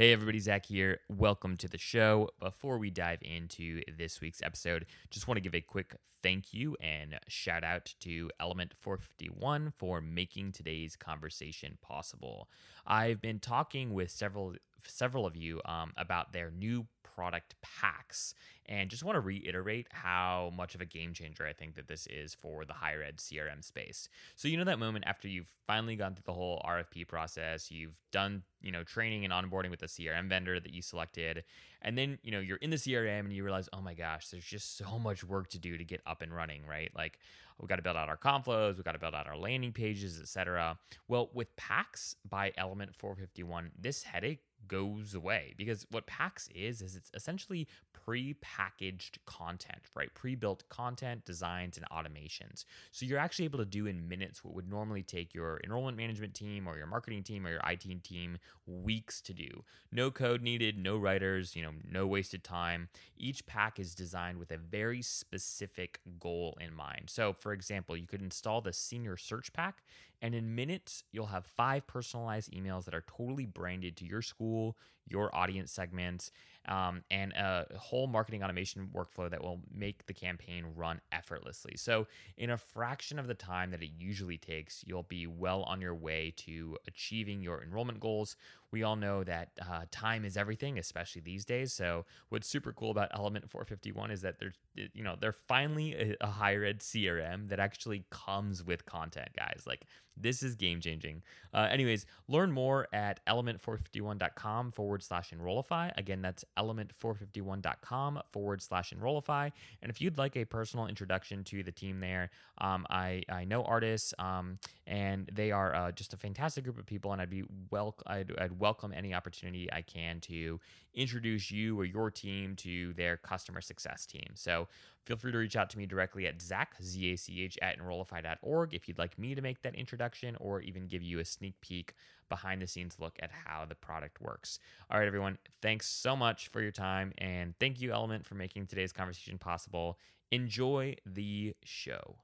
Hey, everybody, Zach here. Welcome to the show. Before we dive into this week's episode, just want to give a quick thank you and shout out to Element 451 for making today's conversation possible. I've been talking with several several of you um, about their new product packs and just want to reiterate how much of a game changer I think that this is for the higher ed CRM space. So you know that moment after you've finally gone through the whole RFP process, you've done, you know, training and onboarding with the CRM vendor that you selected, and then, you know, you're in the CRM and you realize, "Oh my gosh, there's just so much work to do to get up and running, right? Like we've got to build out our conflows, we've got to build out our landing pages, etc." Well, with Packs by Element 451, this headache goes away because what Packs is is it's essentially pre-packaged content, right? Pre-built content, designs, and automations. So you're actually able to do in minutes what would normally take your enrollment management team or your marketing team or your IT team weeks to do. No code needed, no writers, you know, no wasted time. Each pack is designed with a very specific goal in mind. So, for example, you could install the senior search pack and in minutes, you'll have five personalized emails that are totally branded to your school, your audience segments, um, and a whole marketing automation workflow that will make the campaign run effortlessly. So, in a fraction of the time that it usually takes, you'll be well on your way to achieving your enrollment goals. We all know that uh, time is everything, especially these days. So, what's super cool about Element 451 is that there's, you know, they're finally a, a higher ed CRM that actually comes with content, guys. Like, this is game changing. Uh, anyways, learn more at element451.com forward slash enrollify. Again, that's element451.com forward slash enrollify. And if you'd like a personal introduction to the team there, um, I, I know artists um, and they are uh, just a fantastic group of people. And I'd be well, I'd, I'd welcome any opportunity I can to introduce you or your team to their customer success team. So feel free to reach out to me directly at Zach, Z A C H, at enrollify.org if you'd like me to make that introduction or even give you a sneak peek behind the scenes look at how the product works. All right, everyone, thanks so much for your time. And thank you, Element, for making today's conversation possible. Enjoy the show.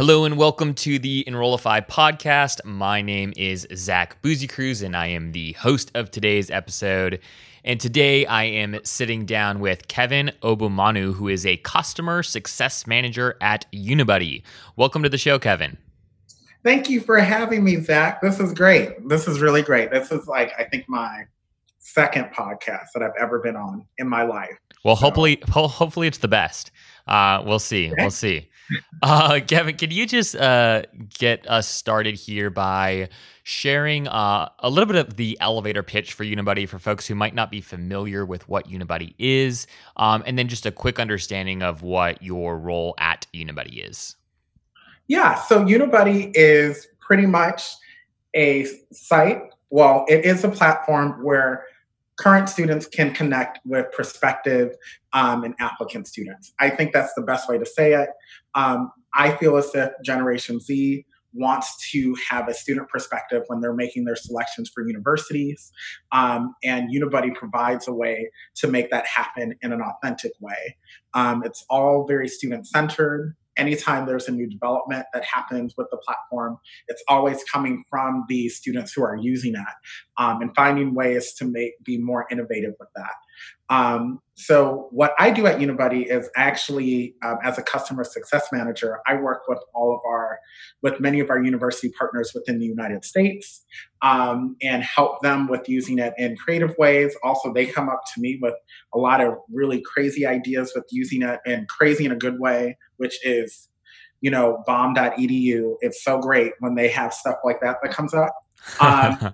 Hello and welcome to the Enrollify podcast. My name is Zach Busekrus and I am the host of today's episode. And today I am sitting down with Kevin Obomanu, who is a customer success manager at Unibuddy. Welcome to the show, Kevin. Thank you for having me, Zach. This is great. This is really great. This is like, I think, my second podcast that I've ever been on in my life. Well, so. hopefully, hopefully it's the best. Uh, we'll see. We'll see. Uh, Kevin, can you just uh, get us started here by sharing uh, a little bit of the elevator pitch for Unibuddy for folks who might not be familiar with what Unibuddy is, um, and then just a quick understanding of what your role at Unibuddy is? Yeah, so Unibuddy is pretty much a site. Well, it is a platform where current students can connect with prospective um, and applicant students. I think that's the best way to say it. Um, I feel as if Generation Z wants to have a student perspective when they're making their selections for universities. Um, and Unibuddy provides a way to make that happen in an authentic way. Um, it's all very student centered anytime there's a new development that happens with the platform, it's always coming from the students who are using it um, and finding ways to make be more innovative with that. Um, so what I do at Unibuddy is actually, um, as a customer success manager, I work with all of our, with many of our university partners within the United States, um, and help them with using it in creative ways. Also, they come up to me with a lot of really crazy ideas with using it, and crazy in a good way, which is, you know, bomb.edu. It's so great when they have stuff like that that comes up.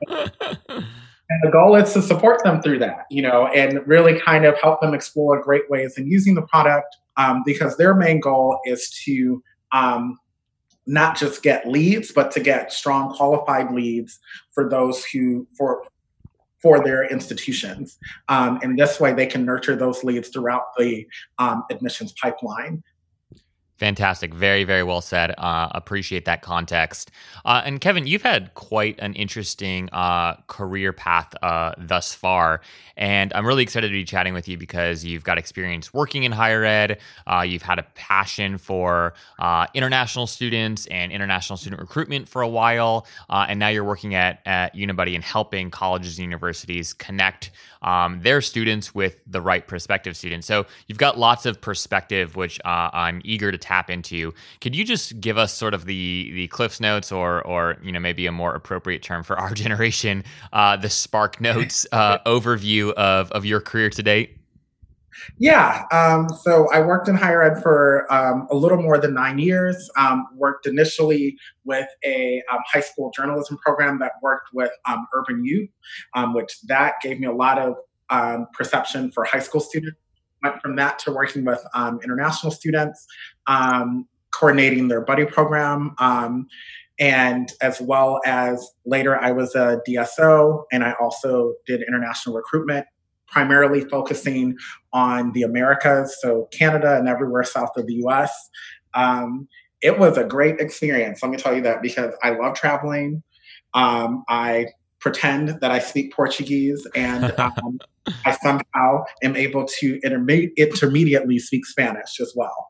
And the goal is to support them through that, you know, and really kind of help them explore great ways in using the product um, because their main goal is to um, not just get leads, but to get strong qualified leads for those who for for their institutions. Um, and this way, they can nurture those leads throughout the um, admissions pipeline. Fantastic. Very, very well said. Uh, appreciate that context. Uh, and Kevin, you've had quite an interesting uh, career path uh, thus far. And I'm really excited to be chatting with you because you've got experience working in higher ed. Uh, you've had a passion for uh, international students and international student recruitment for a while. and now you're working at, at Unibuddy and helping colleges and universities connect um, their students with the right prospective students. So you've got lots of perspective, which I'm eager to tap into. Could you just give us sort of the the Cliffs Notes, or or you know maybe a more appropriate term for our generation, uh, the Spark Notes uh, overview of of your career to date? Yeah, um, so I worked in higher ed for um, a little more than nine years. Um, worked initially with a um, high school journalism program that worked with um, urban youth, um, which that gave me a lot of perception for high school students went from that to working with international students, coordinating their buddy program, and as well as later I was a DSO and I also did international recruitment, primarily focusing on the Americas, so Canada and everywhere south of the US. Um, it was a great experience, let me tell you that, because I love traveling. Um, I pretend that I speak Portuguese and um, I somehow am able to interme- intermediately speak Spanish as well.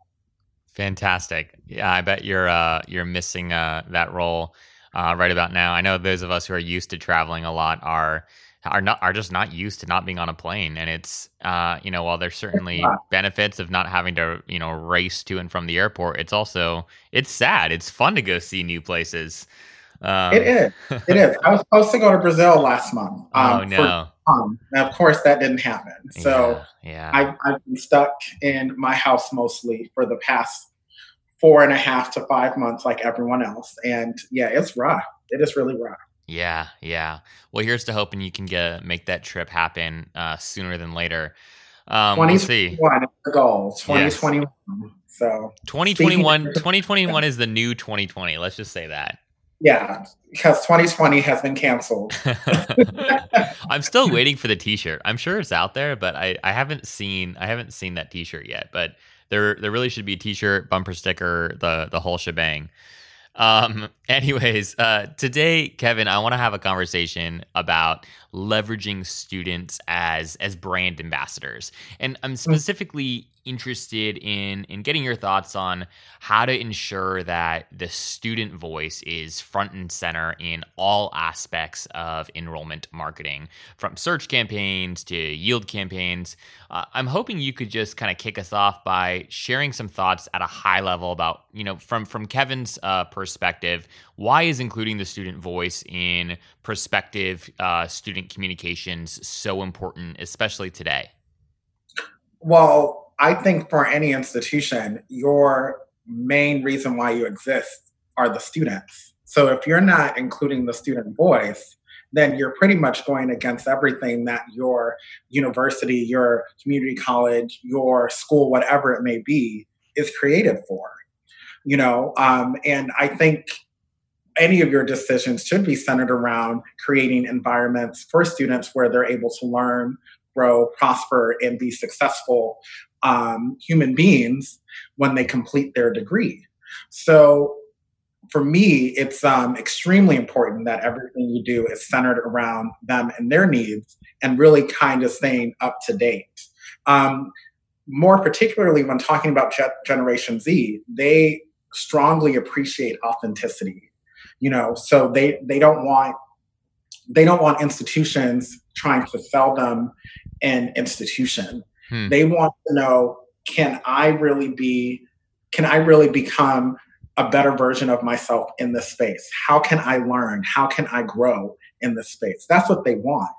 Fantastic. Yeah, I bet you're uh, you're missing uh, that role uh, right about now. I know those of us who are used to traveling a lot are are not are just not used to not being on a plane, and it's uh, you know while there's certainly benefits of not having to you know race to and from the airport, it's also it's sad. It's fun to go see new places. Um, it is. It is. I was supposed to go to Brazil last month. Um, oh no! Um, and of course, that didn't happen. So yeah, yeah. I, I've been stuck in my house mostly for the past four and a half to five months, like everyone else. And yeah, it's rough. It is really rough. Yeah, yeah. Well, here's to hoping you can get make that trip happen uh, sooner than later. Um, we'll see. the goal. 2021. Yes. So 2021, 2021 is the new 2020. Let's just say that. Yeah, because 2020 has been canceled. I'm still waiting for the T-shirt. I'm sure it's out there, but I, I haven't seen I haven't seen that T-shirt yet. But there there really should be a T-shirt, bumper sticker, the the whole shebang. Um, anyways, uh, today, Kevin, I want to have a conversation about leveraging students as as brand ambassadors, and I'm mm. specifically interested in in getting your thoughts on how to ensure that the student voice is front and center in all aspects of enrollment marketing, from search campaigns to yield campaigns. Uh, I'm hoping you could just kind of kick us off by sharing some thoughts at a high level about, you know, from from Kevin's uh, perspective, why is including the student voice in prospective uh, student communications so important, especially today? Well, I think for any institution, your main reason why you exist are the students. So if you're not including the student voice, then you're pretty much going against everything that your university, your community college, your school, whatever it may be, is created for. You know, um, and I think any of your decisions should be centered around creating environments for students where they're able to learn, grow, prosper, and be successful um, human beings when they complete their degree. So for me, it's um, extremely important that everything you do is centered around them and their needs and really kind of staying up to date. Um, more particularly when talking about Generation Z, they strongly appreciate authenticity. You know, so they they don't want they don't want institutions trying to sell them an institution. Hmm. They want to know can I really be, can I really become a better version of myself in this space? How can I learn? How can I grow in this space? That's what they want.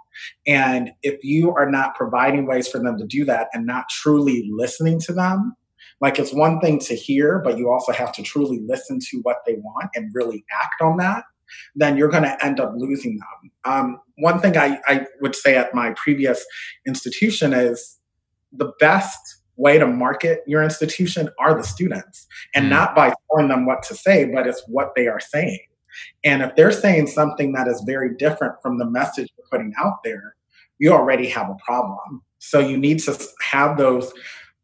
And if you are not providing ways for them to do that and not truly listening to them, like it's one thing to hear, but you also have to truly listen to what they want and really act on that, then you're going to end up losing them. Um, one thing I, I would say at my previous institution is the best way to market your institution are the students and mm. not by telling them what to say, but it's what they are saying. And if they're saying something that is very different from the message you're putting out there, you already have a problem. So you need to have those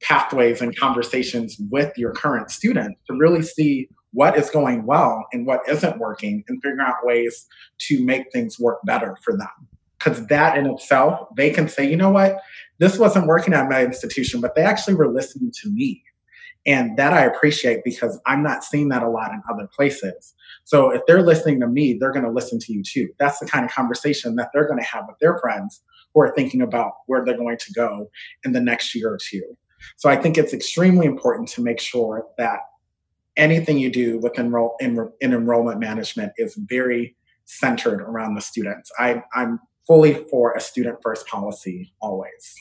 pathways and conversations with your current students to really see what is going well and what isn't working and figure out ways to make things work better for them. Because that in itself, they can say, you know what, this wasn't working at my institution, but they actually were listening to me. And that I appreciate because I'm not seeing that a lot in other places. So if they're listening to me, they're going to listen to you too. That's the kind of conversation that they're going to have with their friends who are thinking about where they're going to go in the next year or two. So I think it's extremely important to make sure that anything you do with enroll in, in enrollment management is very centered around the students. I, I'm fully for a student first policy always.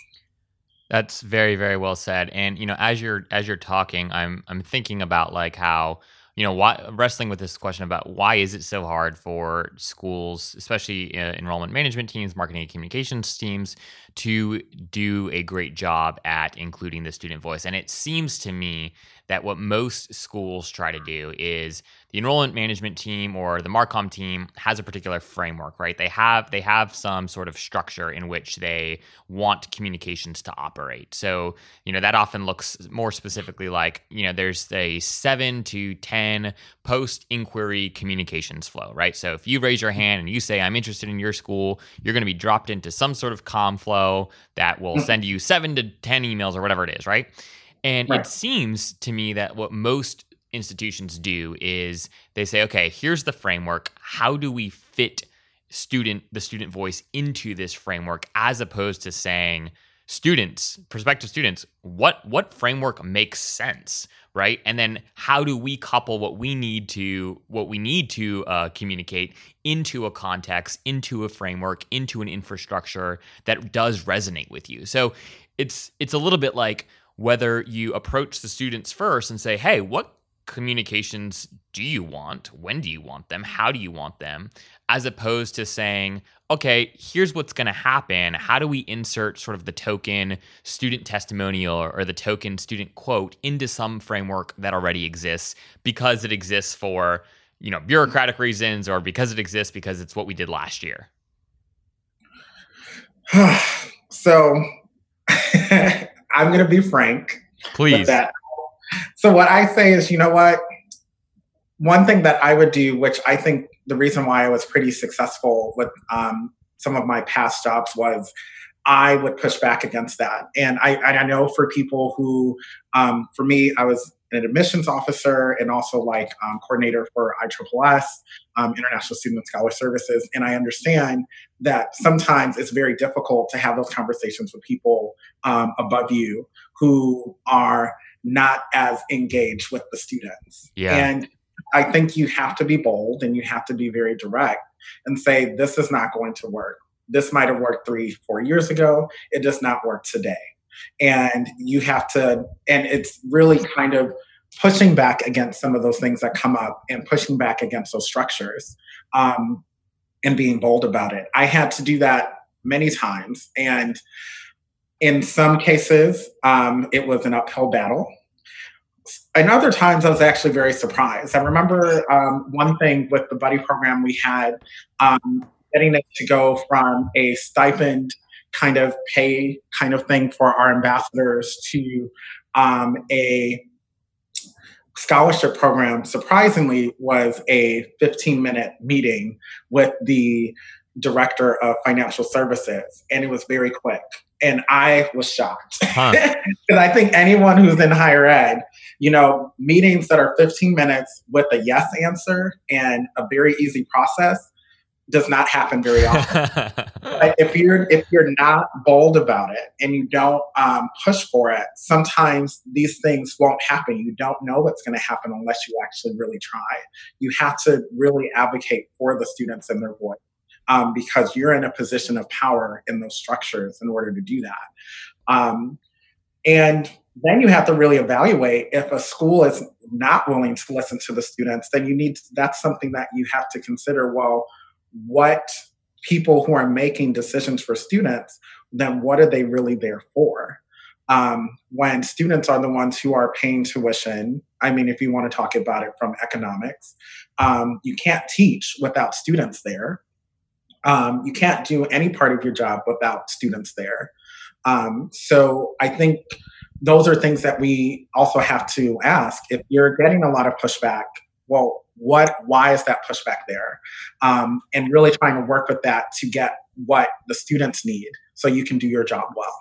That's very very well said. And you know, as you're as you're talking, I'm I'm thinking about like how you know why wrestling with this question about why is it so hard for schools especially uh, enrollment management teams marketing and communications teams to do a great job at including the student voice and it seems to me that what most schools try to do is the enrollment management team or the marcom team has a particular framework right they have they have some sort of structure in which they want communications to operate so you know that often looks more specifically like you know there's a 7 to 10 post inquiry communications flow right so if you raise your hand and you say i'm interested in your school you're going to be dropped into some sort of com flow that will mm-hmm. send you 7 to 10 emails or whatever it is right and right. it seems to me that what most institutions do is they say, okay, here's the framework. How do we fit student the student voice into this framework as opposed to saying students prospective students what what framework makes sense right and then how do we couple what we need to what we need to uh, communicate into a context into a framework into an infrastructure that does resonate with you so it's it's a little bit like whether you approach the students first and say, hey, what communications do you want? When do you want them? How do you want them? As opposed to saying, okay, here's what's going to happen. How do we insert sort of the token student testimonial or the token student quote into some framework that already exists because it exists for, you know, bureaucratic reasons or because it exists because it's what we did last year? so I'm going to be frank. Please. That. So what I say is, you know what? One thing that I would do, which I think the reason why I was pretty successful with um, some of my past jobs was I would push back against that. And I, I know for people who, um, for me, I was an admissions officer and also like um, coordinator for ISSS, um, International Student Scholar Services. And I understand that sometimes it's very difficult to have those conversations with people um, above you who are not as engaged with the students. Yeah. And I think you have to be bold and you have to be very direct and say, this is not going to work. This might have worked three, four years ago. It does not work today and you have to and it's really kind of pushing back against some of those things that come up and pushing back against those structures um, and being bold about it i had to do that many times and in some cases um, it was an uphill battle. In other times i was actually very surprised. I remember um, one thing with the buddy program we had um, getting it to go from a stipend kind of pay kind of thing for our ambassadors to um, a scholarship program surprisingly was a 15 minute meeting with the director of financial services and it was very quick and i was shocked because huh. i think anyone who's in higher ed you know meetings that are 15 minutes with a yes answer and a very easy process does not happen very often. if you're if you're not bold about it and you don't um, push for it, sometimes these things won't happen. You don't know what's going to happen unless you actually really try. You have to really advocate for the students and their voice um, because you're in a position of power in those structures in order to do that. Um, and then you have to really evaluate if a school is not willing to listen to the students then you need that's something that you have to consider well what people who are making decisions for students, then what are they really there for? Um, when students are the ones who are paying tuition, I mean, if you want to talk about it from economics, um, you can't teach without students there. Um, you can't do any part of your job without students there. Um, so I think those are things that we also have to ask. If you're getting a lot of pushback, well, what, why is that pushback there? Um, and really trying to work with that to get what the students need so you can do your job well.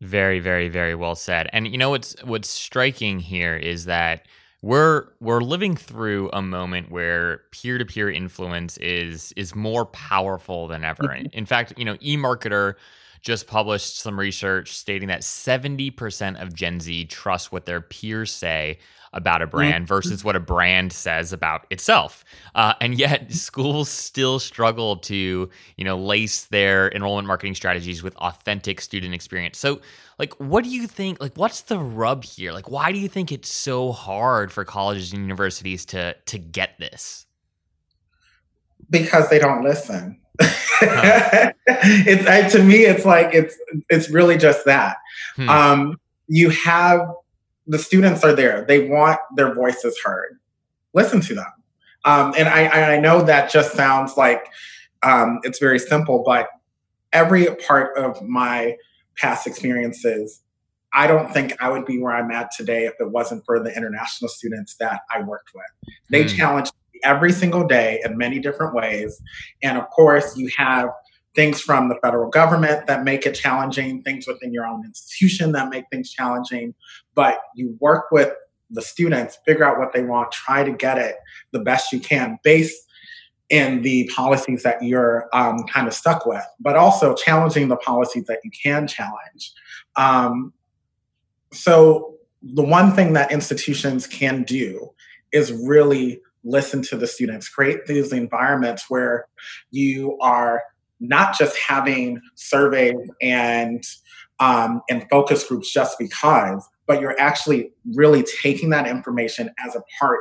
Very, very, very well said. And you know what's what's striking here is that we're we're living through a moment where peer-to-peer influence is is more powerful than ever. Mm-hmm. In fact, you know, eMarketer just published some research stating that 70% of Gen Z trust what their peers say about a mm-hmm. brand versus what a brand says about itself. Uh, and yet schools still struggle to, you know, lace their enrollment marketing strategies with authentic student experience. So like what do you think like what's the rub here? Like why do you think it's so hard for colleges and universities to to get this? Because they don't listen. Huh. it's I, to me it's like it's it's really just that. Hmm. Um you have the students are there. They want their voices heard. Listen to them. Um, and I, I know that just sounds like um, it's very simple, but every part of my past experiences, I don't think I would be where I'm at today if it wasn't for the international students that I worked with. They mm. challenged every single day in many different ways. And of course, you have things from the federal government that make it challenging, things within your own institution that make things challenging. But you work with the students, figure out what they want, try to get it the best you can based in the policies that you're um, kind of stuck with, but also challenging the policies that you can challenge. Um, so, the one thing that institutions can do is really listen to the students, create these environments where you are not just having surveys and um, and focus groups just because, but you're actually really taking that information as a part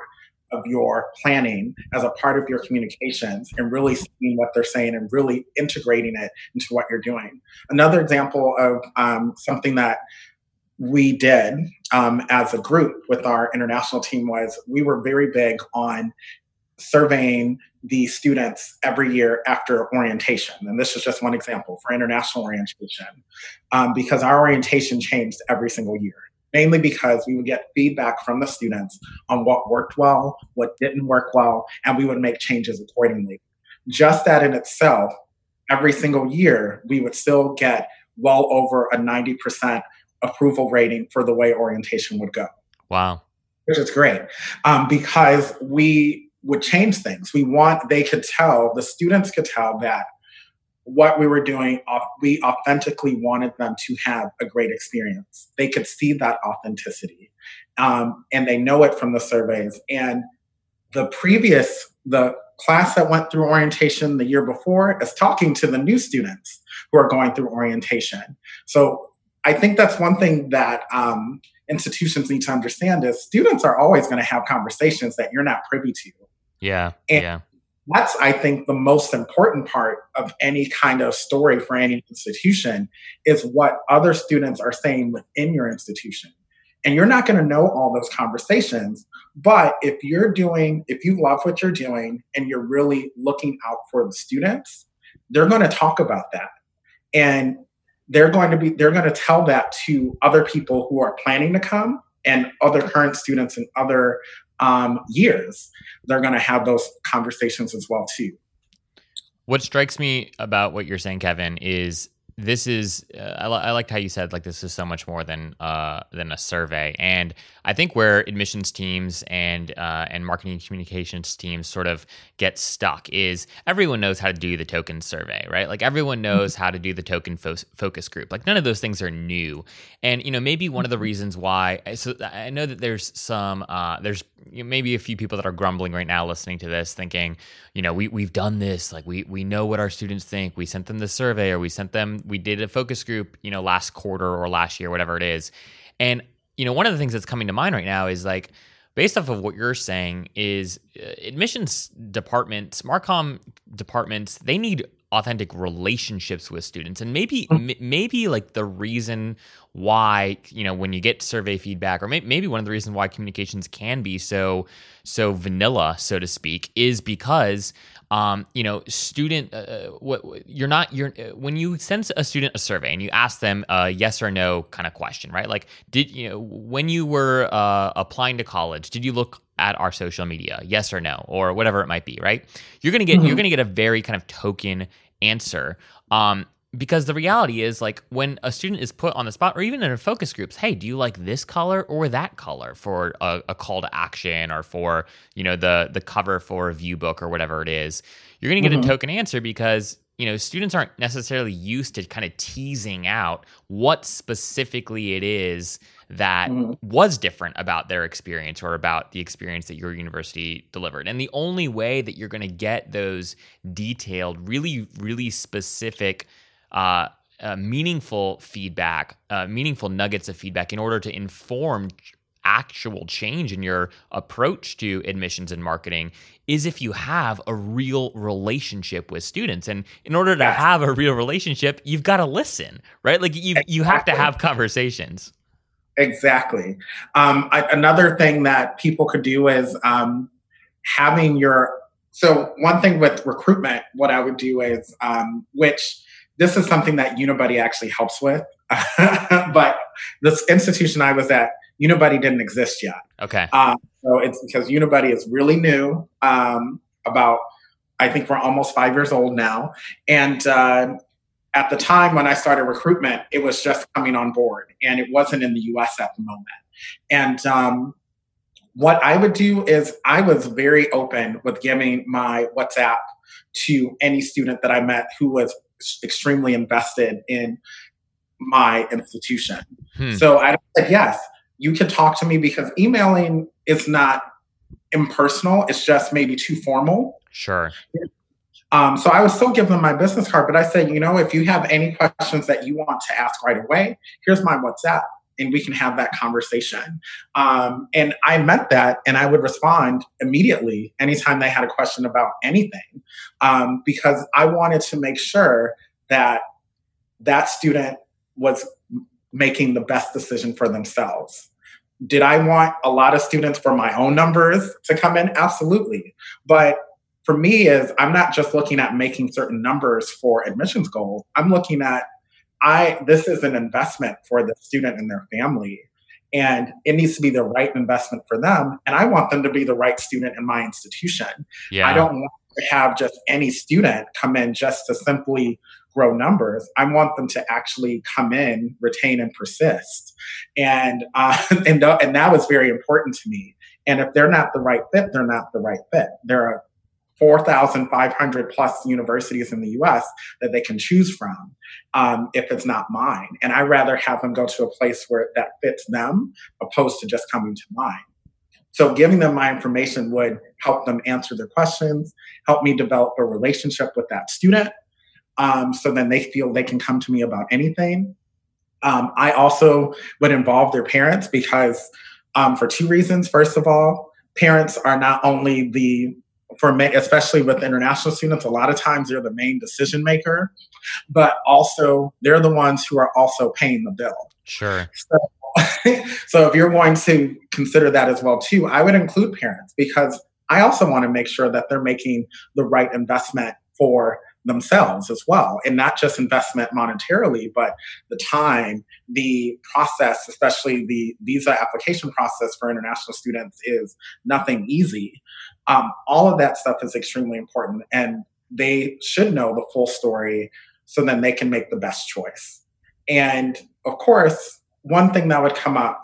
of your planning, as a part of your communications, and really seeing what they're saying and really integrating it into what you're doing. Another example of um, something that we did um, as a group with our international team was we were very big on surveying the students every year after orientation. And this is just one example for international orientation, um, because our orientation changed every single year, mainly because we would get feedback from the students on what worked well, what didn't work well, and we would make changes accordingly. Just that in itself, every single year, we would still get well over a 90% approval rating for the way orientation would go. Wow. Which is great um, because we would change things. We want, they could tell, the students could tell that what we were doing, we authentically wanted them to have a great experience. They could see that authenticity. Um, and they know it from the surveys. And the previous, the class that went through orientation the year before is talking to the new students who are going through orientation. So I think that's one thing that um, institutions need to understand is students are always going to have conversations that you're not privy to. Yeah. And yeah. That's, I think, the most important part of any kind of story for any institution is what other students are saying within your institution. And you're not going to know all those conversations. But if you're doing, if you love what you're doing and you're really looking out for the students, they're going to talk about that. And they're going to be, they're going to tell that to other people who are planning to come and other current students and other um, years, they're going to have those conversations as well too. What strikes me about what you're saying, Kevin, is this is uh, I, li- I, liked how you said like this is so much more than uh, than a survey. And i think where admissions teams and uh, and marketing communications teams sort of get stuck is everyone knows how to do the token survey right? Like everyone mm-hmm. knows how to do the token fo- focus group. Like none of those things are new. And you know maybe one of the mm-hmm. reasons why so i know that there's some uh, there's maybe a few people that are grumbling right now listening to this thinking you know we, we've done this. Like we we know what our students think. We sent them the survey or we sent them we did a focus group, you know, last quarter or last year, whatever it is. And, you know, one of the things that's coming to mind right now is like, based off of what you're saying, is uh, admissions departments, Marcom departments, they need authentic relationships with students and maybe mm-hmm. m- maybe like the reason why you know when you get survey feedback or may- maybe one of the reasons why communications can be so so vanilla so to speak is because um, you know, student, uh, uh what you're not, you're uh, when you send a student a survey and you ask them a yes or no kind of question, right? Like, did you know when you were uh, applying to college, did you look at our social media, yes or no, or whatever it might be, right? You're gonna get mm-hmm. you're gonna get a very kind of token answer. Um, because the reality is like when a student is put on the spot or even in a focus groups hey do you like this color or that color for a, a call to action or for you know the the cover for a view book or whatever it is you're going to get mm-hmm. a token answer because you know students aren't necessarily used to kind of teasing out what specifically it is that mm-hmm. was different about their experience or about the experience that your university delivered. And the only way that you're going to get those detailed, really, really specific uh, uh, meaningful feedback, uh, meaningful nuggets of feedback in order to inform actual change in your approach to admissions and marketing is if you have a real relationship with students. And in order to have a real relationship you've got to listen right? Like you exactly. you have to have conversations. Exactly. Um, I, another thing that people could do is um, having your so one thing with recruitment what i would do is um, which this is something that Unibuddy actually helps with. but this institution I was at, Unibuddy didn't exist yet. Okay. Um, so it's because Unibuddy is really new. Um, about, I think we're almost five years old now. And uh, at the time when I started recruitment, it was just coming on board and it wasn't in the US at the moment. And um, what I would do is I was very open with giving my WhatsApp to any student that I met who was extremely invested in my institution. Hmm. So I said, yes, you can talk to me because emailing is not impersonal. It's just maybe too formal. Sure. Um, so I would still give them my business card, but I said, you know, if you have any questions that you want to ask right away, here's my WhatsApp and we can have that conversation. Um, and I meant that, and I would respond immediately anytime they had a question about anything, um, because I wanted to make sure that that student was making the best decision for themselves. Did I want a lot of students for my own numbers to come in? Absolutely. But for me is I'm not just looking at making certain numbers for admissions goals. I'm looking at I this is an investment for the student and their family. And it needs to be the right investment for them. And I want them to be the right student in my institution. Yeah. I don't want to have just any student come in just to simply grow numbers. I want them to actually come in, retain, and persist. And uh, and, and that was very important to me. And if they're not the right fit, they're not the right fit. There are 4,500 plus universities in the US that they can choose from um, if it's not mine. And I'd rather have them go to a place where that fits them opposed to just coming to mine. So giving them my information would help them answer their questions, help me develop a relationship with that student. Um, so then they feel they can come to me about anything. Um, I also would involve their parents because um, for two reasons. First of all, parents are not only the for me, especially with international students, a lot of times they're the main decision maker, but also they're the ones who are also paying the bill. Sure. So, so if you're going to consider that as well too, I would include parents because I also want to make sure that they're making the right investment for themselves as well and not just investment monetarily but the time the process especially the visa application process for international students is nothing easy um, all of that stuff is extremely important, and they should know the full story so then they can make the best choice. And of course, one thing that would come up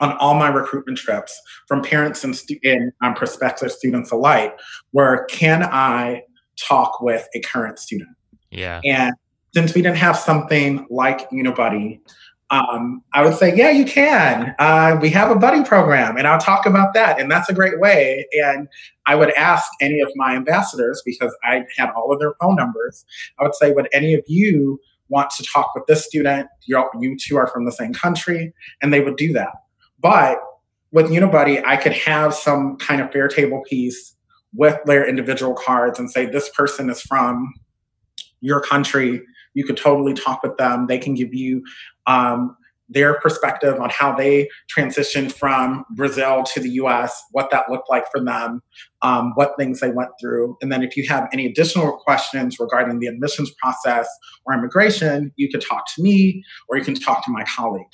on all my recruitment trips from parents and, stu- and um, prospective students alike were can I talk with a current student? Yeah. And since we didn't have something like Unibuddy, um, I would say, yeah, you can. Uh, we have a buddy program, and I'll talk about that. And that's a great way. And I would ask any of my ambassadors, because I had all of their phone numbers, I would say, would any of you want to talk with this student? You're, you two are from the same country, and they would do that. But with Unibuddy, I could have some kind of fair table piece with their individual cards and say, this person is from your country. You could totally talk with them. They can give you um, their perspective on how they transitioned from Brazil to the US, what that looked like for them, um, what things they went through. And then if you have any additional questions regarding the admissions process or immigration, you could talk to me or you can talk to my colleague.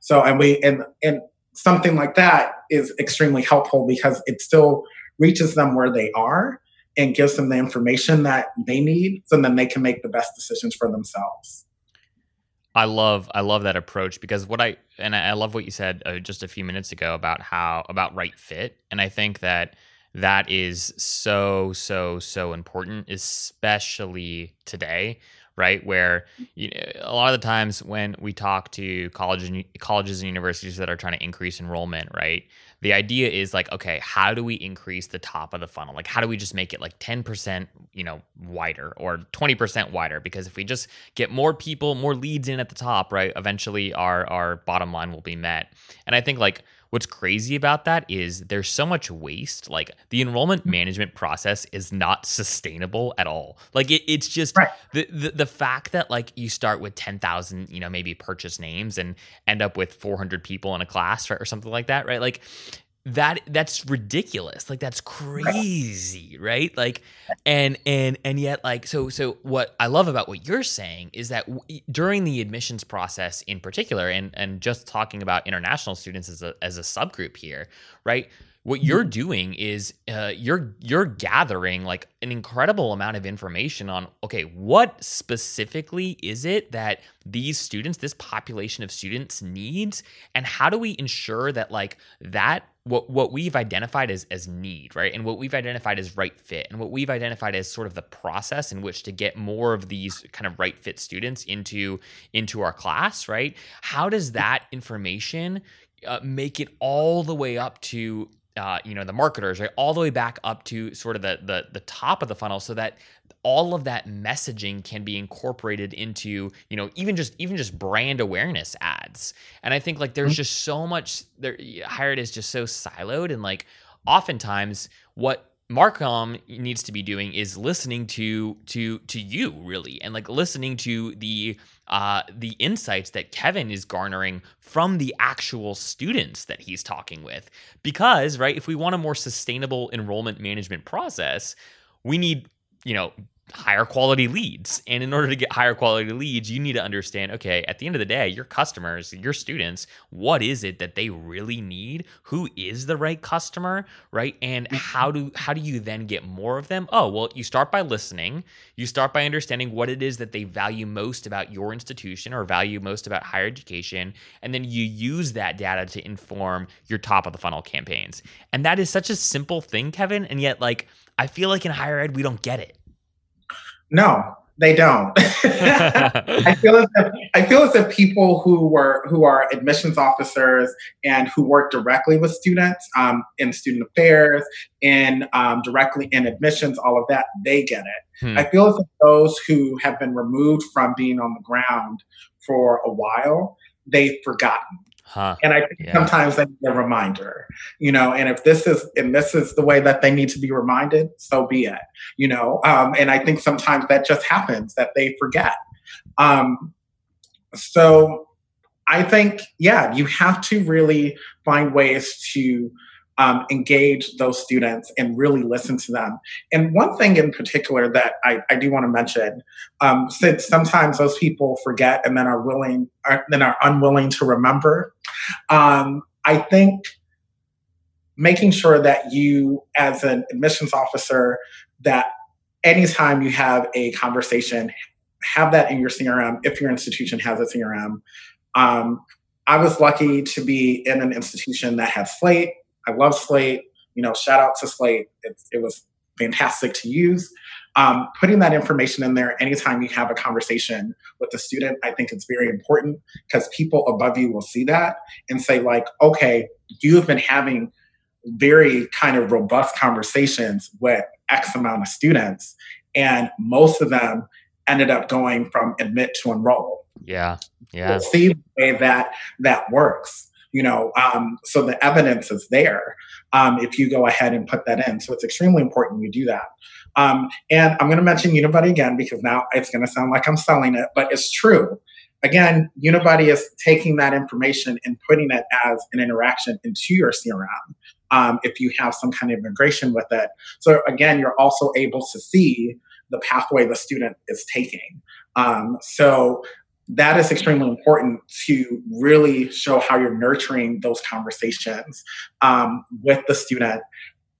So, and we, and, and something like that is extremely helpful because it still reaches them where they are and gives them the information that they need so then they can make the best decisions for themselves. I love I love that approach because what I and I love what you said uh, just a few minutes ago about how about right fit. And I think that that is so so so important especially today right? Where you know, a lot of the times when we talk to colleges and colleges and universities that are trying to increase enrollment right the idea is like okay how do we increase the top of the funnel? Like how do we just make it like 10% you know wider or 20% wider? Because if we just get more people more leads in at the top right eventually our our bottom line will be met. And i think like what's crazy about that is there's so much waste like the enrollment mm-hmm. management process is not sustainable at all like it, it's just right. the, the the fact that like you start with 10,000 you know maybe purchase names and end up with 400 people in a class right, or something like that right like that that's ridiculous. Like that's crazy right? Like and and and yet like so so what i love about what you're saying is that w- during the admissions process in particular and and just talking about international students as a as a subgroup here right? What you're mm-hmm. doing is uh, you're you're gathering like an incredible amount of information on okay what specifically is it that these students this population of students needs? And how do we ensure that like that what what we've identified as as need right? And what we've identified as right fit and what we've identified as sort of the process in which to get more of these kind of right fit students into into our class right? How does that information uh, make it all the way up to uh, you know the marketers right? All the way back up to sort of the, the the top of the funnel so that all of that messaging can be incorporated into you know even just even just brand awareness ads and i think like there's mm-hmm. just so much there hired is just so siloed and like oftentimes what Marcom needs to be doing is listening to to to you really and like listening to the uh the insights that Kevin is garnering from the actual students that he's talking with because right if we want a more sustainable enrollment management process we need you know higher quality leads. And in order to get higher quality leads, you need to understand okay, at the end of the day, your customers, your students, what is it that they really need? Who is the right customer, right? And mm-hmm. how do how do you then get more of them? Oh, well, you start by listening. You start by understanding what it is that they value most about your institution or value most about higher education, and then you use that data to inform your top of the funnel campaigns. And that is such a simple thing, Kevin, and yet like I feel like in higher ed we don't get it. No, they don't. I feel as if I feel as if people who were who are admissions officers and who work directly with students um, in student affairs, in um, directly in admissions, all of that, they get it. Hmm. I feel as if those who have been removed from being on the ground for a while, they've forgotten. Huh. And I think yeah. sometimes they need a reminder, you know, and if this is and this is the way that they need to be reminded, so be it, you know. Um, and I think sometimes that just happens that they forget. Um, so I think, yeah, you have to really find ways to um, engage those students and really listen to them. And one thing in particular that I, I do want to mention, um, since sometimes those people forget and then are willing, are, then are unwilling to remember, um, I think making sure that you, as an admissions officer, that anytime you have a conversation, have that in your CRM if your institution has a CRM. Um, I was lucky to be in an institution that had Slate I love Slate. You know, shout out to Slate. It, it was fantastic to use. Um, putting that information in there anytime you have a conversation with a student, I think it's very important because people above you will see that and say, like, okay, you've been having very kind of robust conversations with X amount of students, and most of them ended up going from admit to enroll. Yeah, yeah. We'll see the way that that works you know um, so the evidence is there um, if you go ahead and put that in so it's extremely important you do that um, and i'm going to mention unibuddy again because now it's going to sound like i'm selling it but it's true again, Unibuddy is taking that information and putting it as an interaction into your CRM. Um, if you have some kind of integration with it. So again, you're also able to see the pathway the student is taking. Um, so that is extremely important to really show how you're nurturing those conversations um, with the student,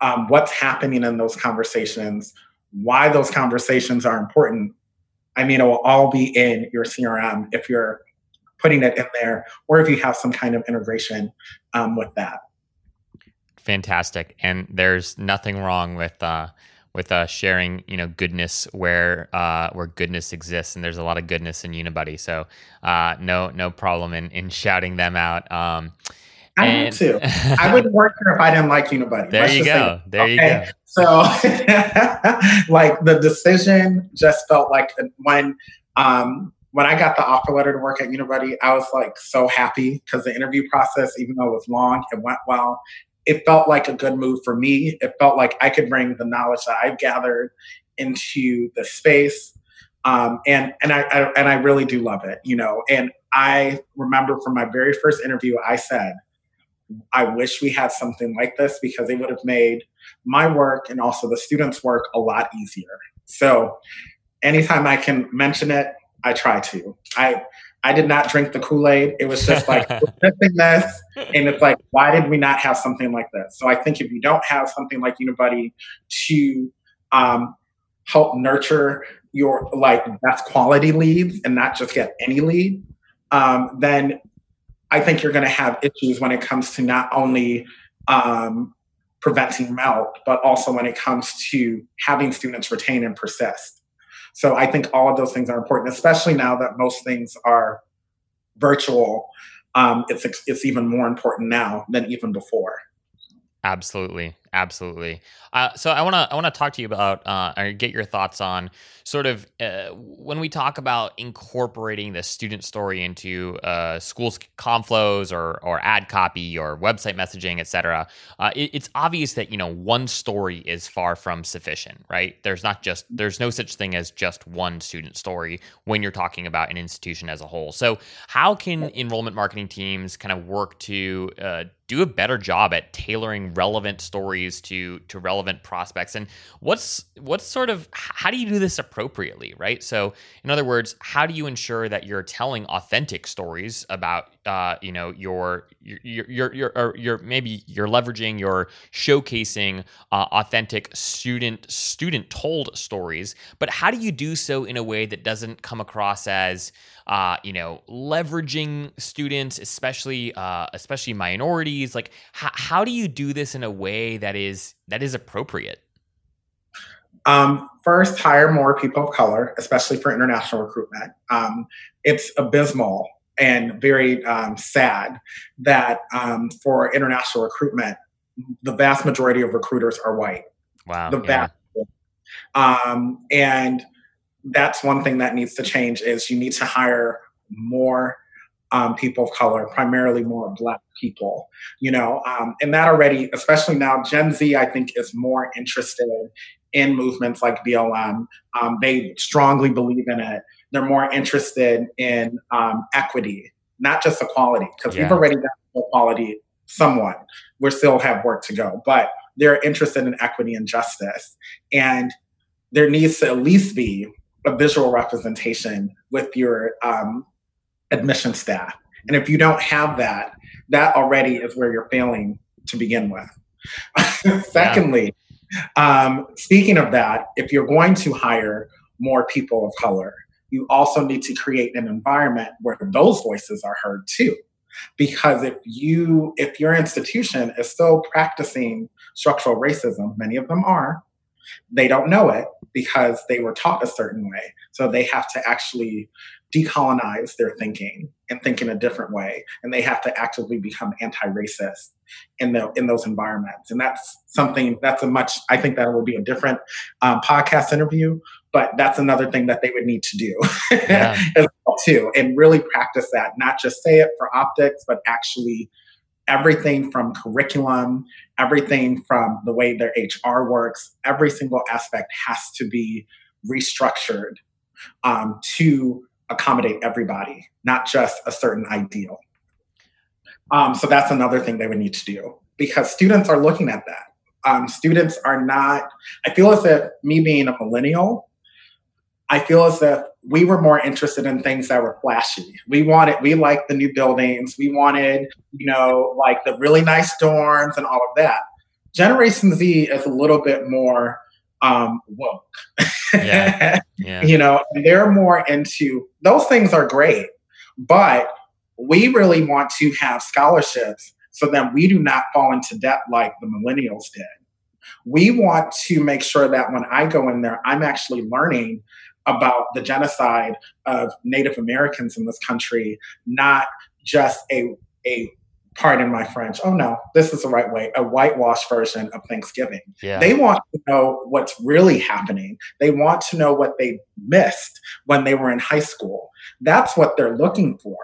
um, what's happening in those conversations, why those conversations are important. I mean, it will all be in your CRM if you're putting it in there, or if you have some kind of integration um, with that. Fantastic, and there's nothing wrong with uh, with uh, sharing, you know, goodness where uh, where goodness exists, and there's a lot of goodness in Unibuddy. So uh, no no problem in in shouting them out. Um, I and... would too. I wouldn't work here if I didn't like Unibuddy. There Let's you go. There okay? you go. So, like the decision just felt like when um, when I got the offer letter to work at Unibuddy, I was like so happy because the interview process, even though it was long, it went well it felt like a good move for me. It felt like I could bring the knowledge that I've gathered into the space. Um, and and I, I, and I really do love it, you know. And I remember from my very first interview, I said, I wish we had something like this because it would have made my work and also the students' work a lot easier. So anytime I can mention it, I try to. I I did not drink the Kool Aid. It was just like missing this, and it's like, why did we not have something like this? So I think if you don't have something like Unibuddy to um, help nurture your like best quality leads and not just get any lead, um, then I think you're going to have issues when it comes to not only um, preventing melt, but also when it comes to having students retain and persist. So I think all of those things are important, especially now that most things are virtual. Um, it's it's even more important now than even before. Absolutely, absolutely. Uh, so I want to I want to talk to you about uh, or get your thoughts on sort of uh, when we talk about incorporating the student story into uh, schools conflows or or ad copy or website messaging, etc. Uh, it, it's obvious that you know one story is far from sufficient, right? There's not just there's no such thing as just one student story when you're talking about an institution as a whole. So how can enrollment marketing teams kind of work to uh, do a better job at tailoring relevant stories to to relevant prospects and what's what's sort of how do you do this appropriately, right? So, in other words, how do you ensure that you're telling authentic stories about, uh, you know, your your your your or your maybe you're leveraging, you're showcasing uh, authentic student student told stories, but how do you do so in a way that doesn't come across as uh, you know, leveraging students, especially uh, especially minorities. Like, h- how do you do this in a way that is that is appropriate? Um, first, hire more people of color, especially for international recruitment. Um, it's abysmal and very um, sad that um, for international recruitment, the vast majority of recruiters are white. Wow. The vast. Yeah. Um, and that's one thing that needs to change is you need to hire more um, people of color, primarily more black people, you know, um, and that already, especially now, Gen Z, I think, is more interested in movements like BLM. Um, they strongly believe in it. They're more interested in um, equity, not just equality, because yeah. we've already got equality somewhat. We still have work to go, but they're interested in equity and justice. And there needs to at least be a visual representation with your um, admission staff. And if you don't have that, that already is where you're failing to begin with. Secondly, um, speaking of that, if you're going to hire more people of color, you also need to create an environment where those voices are heard too. Because if you, if your institution is still practicing structural racism, many of them are, they don't know it because they were taught a certain way. So they have to actually decolonize their thinking and think in a different way. And they have to actively become anti-racist in the in those environments. And that's something that's a much I think that will be a different um, podcast interview. But that's another thing that they would need to do yeah. as well too, and really practice that. Not just say it for optics, but actually everything from curriculum, everything from the way their HR works, every single aspect has to be restructured um, to accommodate everybody, not just a certain ideal. Um, so that's another thing they would need to do because students are looking at that. Um, students are not, I feel as if me being a millennial, I feel as if we were more interested in things that were flashy. We wanted, we liked the new buildings. We wanted, you know, like the really nice dorms and all of that. Generation Z is a little bit more um, woke. Yeah. yeah. you know, they're more into those things are great, but we really want to have scholarships so that we do not fall into debt like the millennials did. We want to make sure that when I go in there, I'm actually learning about the genocide of Native Americans in this country, not just a, a pardon my French, oh no, this is the right way, a whitewash version of Thanksgiving. Yeah. They want to know what's really happening. They want to know what they missed when they were in high school. That's what they're looking for.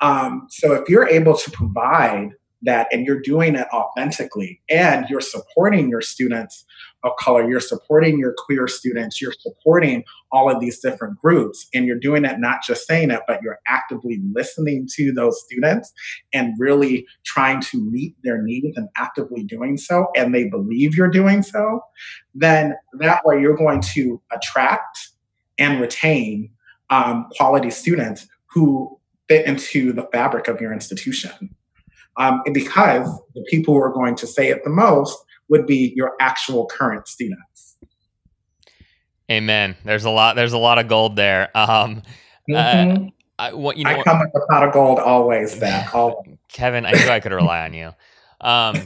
Um, so if you're able to provide that and you're doing it authentically and you're supporting your students of color, you're supporting your queer students, you're supporting all of these different groups, and you're doing it not just saying it, but you're actively listening to those students and really trying to meet their needs and actively doing so, and they believe you're doing so, then that way you're going to attract and retain um, quality students who fit into the fabric of your institution. Um, because the people who are going to say it the most would be your actual current students. Amen. There's a lot. There's a lot of gold there. Um, uh, mm-hmm. uh, I, what, you know, I come with a pot of gold always. That always. Kevin, I knew I could rely on you. Um,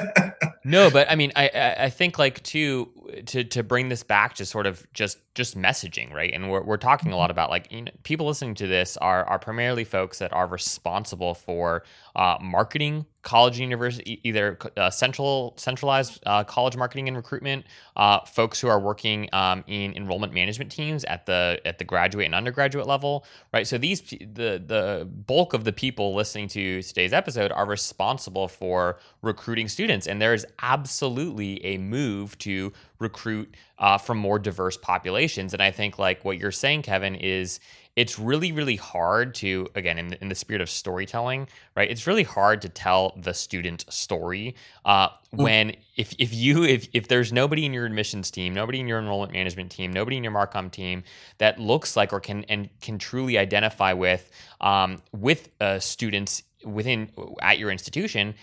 no, but I mean, I I think like too to to bring this back to sort of just just messaging, right? And we're we're talking a lot about like you know people listening to this are are primarily folks that are responsible for uh, marketing college and university either uh, central centralized uh, college marketing and recruitment uh, folks who are working um, in enrollment management teams at the at the graduate and undergraduate level right? So these the the bulk of the people listening to today's episode are responsible for recruiting students and there is absolutely a move to recruit uh, from more diverse populations. And i think like what you're saying kevin is it's really really hard to again in the, in the spirit of storytelling right it's really hard to tell the student story uh, mm. when if, if you if, if there's nobody in your admissions team nobody in your enrollment management team nobody in your marcom team that looks like or can and can truly identify with um, with uh, students within at your institution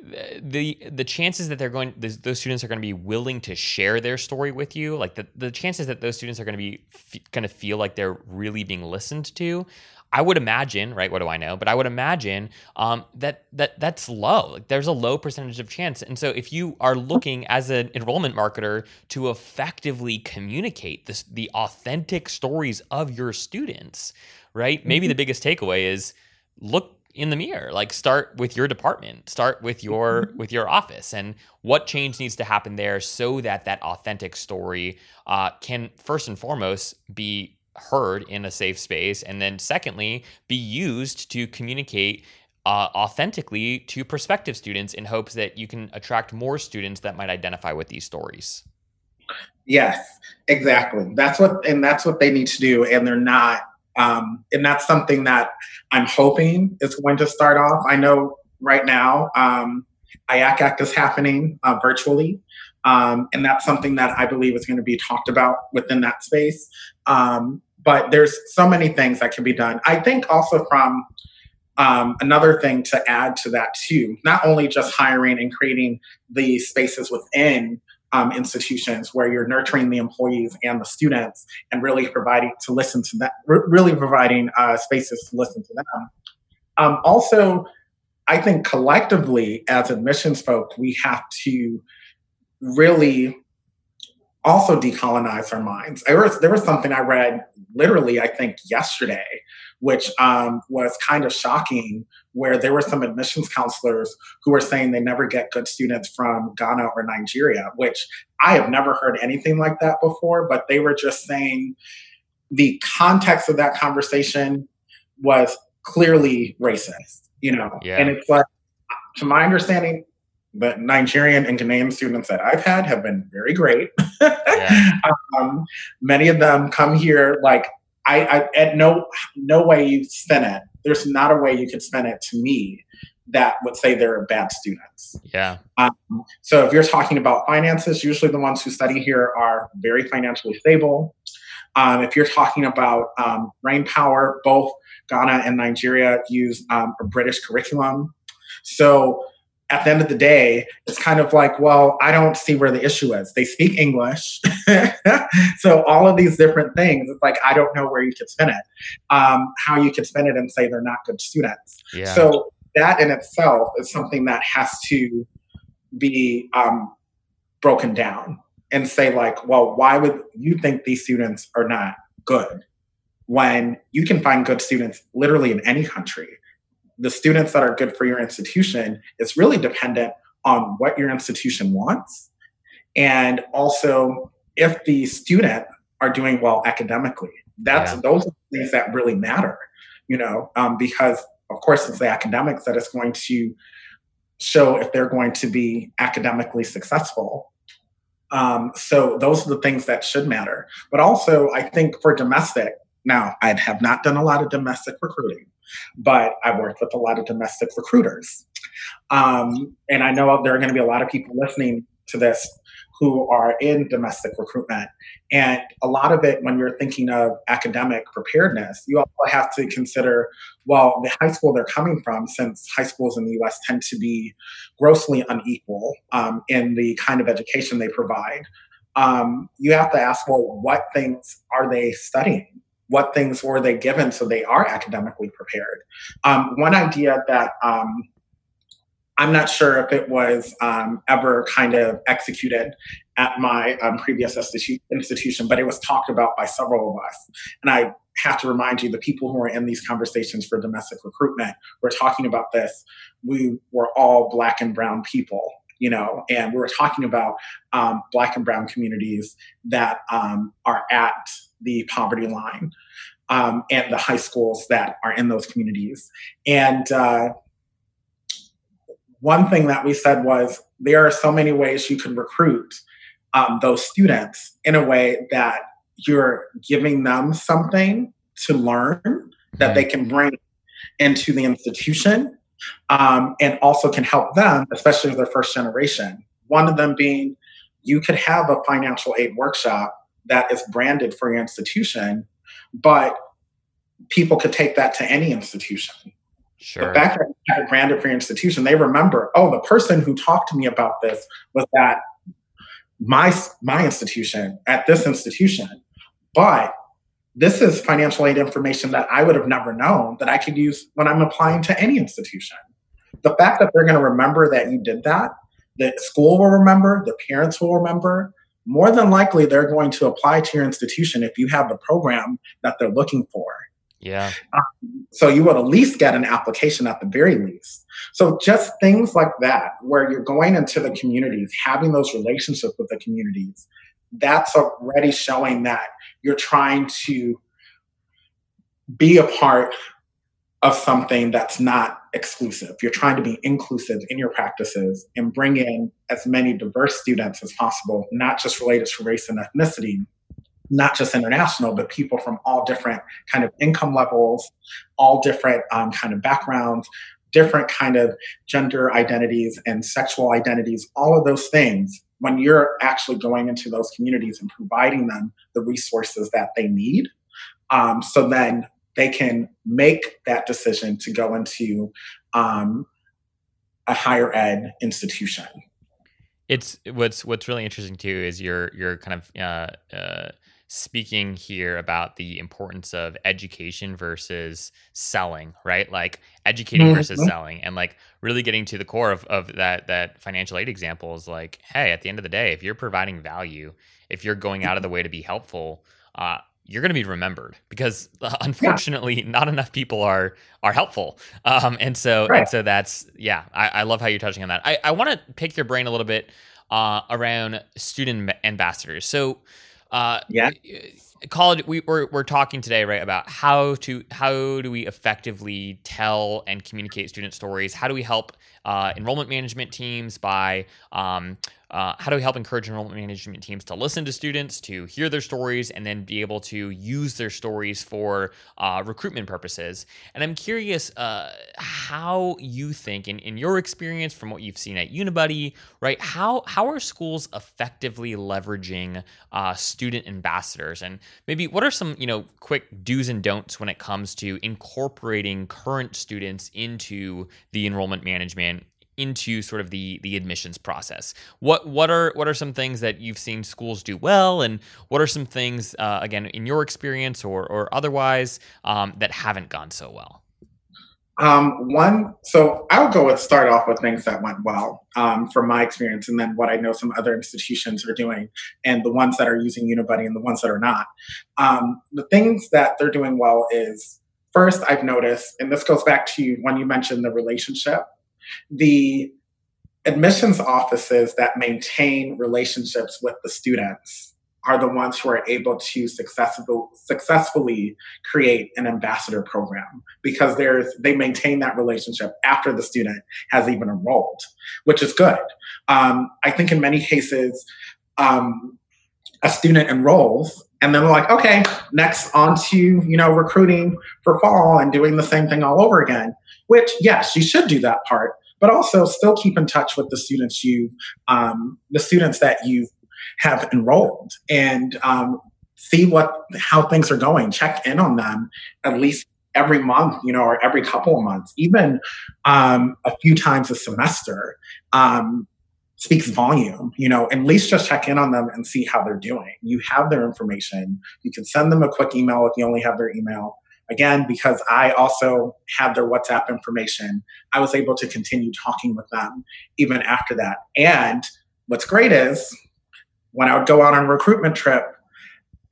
the the chances that they're going those students are going to be willing to share their story with you like the, the chances that those students are going to be f- going to feel like they're really being listened to i would imagine right what do i know? But i would imagine um, that that that's low. Like there's a low percentage of chance. And so if you are looking as an enrollment marketer to effectively communicate this the authentic stories of your students right maybe mm-hmm. the biggest takeaway is look in the mirror like start with your department start with your mm-hmm. with your office and what change needs to happen there so that that authentic story uh, can first and foremost be heard in a safe space and then secondly be used to communicate uh, authentically to prospective students in hopes that you can attract more students that might identify with these stories yes exactly that's what and that's what they need to do and they're not um, and that's something that I'm hoping is going to start off. I know right now um, IACAC is happening uh, virtually. Um, and that's something that I believe is going to be talked about within that space. Um, but there's so many things that can be done. I think also from um, another thing to add to that too, not only just hiring and creating the spaces within um, institutions where you're nurturing the employees and the students and really providing to listen to that, really providing uh, spaces to listen to them. Um, also, I think collectively as admissions folks, we have to really also decolonize our minds. There was, there was something I read literally, I think, yesterday, which um, was kind of shocking, where there were some admissions counselors who were saying they never get good students from Ghana or Nigeria, which I have never heard anything like that before, but they were just saying the context of that conversation was clearly racist, you know? Yeah. And it's like, to my understanding, the Nigerian and Ghanaian students that I've had have been very great. Yeah. um, many of them come here like I, I at no no way you spin it. There's not a way you could spin it to me that would say they're bad students. Yeah. Um, so if you're talking about finances, usually the ones who study here are very financially stable. Um, if you're talking about um, brain power, both Ghana and Nigeria use um, a British curriculum. So at the end of the day, it's kind of like, well, I don't see where the issue is. They speak English. so all of these different things, it's like, I don't know where you could spin it, um, how you could spin it and say they're not good students. Yeah. So that in itself is something that has to be um, broken down and say like well why would you think these students are not good when you can find good students literally in any country the students that are good for your institution is really dependent on what your institution wants and also if the student are doing well academically that's yeah. those are things that really matter you know um, because of course, it's the academics that is going to show if they're going to be academically successful. Um, so those are the things that should matter. But also, I think for domestic, now I have not done a lot of domestic recruiting, but I've worked with a lot of domestic recruiters. Um, and I know there are going to be a lot of people listening to this who are in domestic recruitment. And a lot of it, when you're thinking of academic preparedness, you also have to consider well, the high school they're coming from, since high schools in the US tend to be grossly unequal um, in the kind of education they provide. Um, you have to ask, well, what things are they studying? What things were they given so they are academically prepared? Um, one idea that um, I'm not sure if it was um, ever kind of executed at my um, previous institu- institution, but it was talked about by several of us. And I have to remind you the people who are in these conversations for domestic recruitment, we're talking about this. We were all Black and Brown people, you know, and we were talking about um, Black and Brown communities that um, are at the poverty line. Um, and the high schools that are in those communities. And uh, one thing that we said was there are so many ways you can recruit um, those students in a way that you're giving them something to learn that they can bring into the institution um, and also can help them, especially their first generation. One of them being you could have a financial aid workshop that is branded for your institution, but people could take that to any institution. Sure. The fact that you have it branded for your institution, they remember, oh, the person who talked to me about this was at my my institution, at this institution. But this is financial aid information that I would have never known that I could use when I'm applying to any institution. The fact that they're going to remember that you did that, the school will remember, the parents will remember, more than likely they're going to apply to your institution if you have the program that they're looking for. Yeah. Um, so you would at least get an application at the very least. So just things like that, where you're going into the communities, having those relationships with the communities, that's already showing that you're trying to be a part of something that's not exclusive. You're trying to be inclusive in your practices and bring in as many diverse students as possible, not just related to race and ethnicity, not just international, but people from all different kind of income levels, all different um, kind of backgrounds, different kind of gender identities and sexual identities, all of those things. When you're actually going into those communities and providing them the resources that they need, um, so then they can make that decision to go into um, a higher ed institution. It's what's what's really interesting too is you're you're kind of uh, uh, speaking here about the importance of education versus selling, right? Like educating mm-hmm. versus selling and like really getting to the core of, of that that financial aid example is like, hey, at the end of the day, if you're providing value, if you're going out of the way to be helpful, uh, you're going to be remembered because uh, unfortunately yeah. not enough people are are helpful um, and so right. and so that's yeah I, I, love how you're touching on that i, I want to pick your brain a little bit uh, around student ambassadors so uh, yeah. College we, we're, we're talking today right about how to how do we effectively tell and communicate student stories how do we help uh, enrollment management teams by um, uh, how do we help encourage enrollment management teams to listen to students, to hear their stories, and then be able to use their stories for uh, recruitment purposes? And I'm curious uh, how you think, in, in your experience from what you've seen at Unibuddy, right? How how are schools effectively leveraging uh, student ambassadors, and maybe what are some you know quick do's and don'ts when it comes to incorporating current students into the enrollment management into sort of the the admissions process. What what are what are some things that you've seen schools do well, and what are some things uh, again in your experience or or otherwise um, that haven't gone so well? Um, one, so I'll go with start off with things that went well um, from my experience, and then what I know some other institutions are doing, and the ones that are using Unibuddy and the ones that are not. Um, the things that they're doing well is first, I've noticed, and this goes back to when you mentioned the relationship the admissions offices that maintain relationships with the students are the ones who are able to successful, successfully create an ambassador program because there's they maintain that relationship after the student has even enrolled, which is good. Um, I think in many cases, um, a student enrolls and then we're like, okay, next on to you know recruiting for fall and doing the same thing all over again. Which yes, you should do that part, but also still keep in touch with the students you, um, the students that you have enrolled, and um, see what how things are going. Check in on them at least every month, you know, or every couple of months, even um, a few times a semester. Um, speaks volume, you know, at least just check in on them and see how they're doing. You have their information. You can send them a quick email if you only have their email. Again, because I also have their WhatsApp information, I was able to continue talking with them even after that. And what's great is when I would go out on a recruitment trip,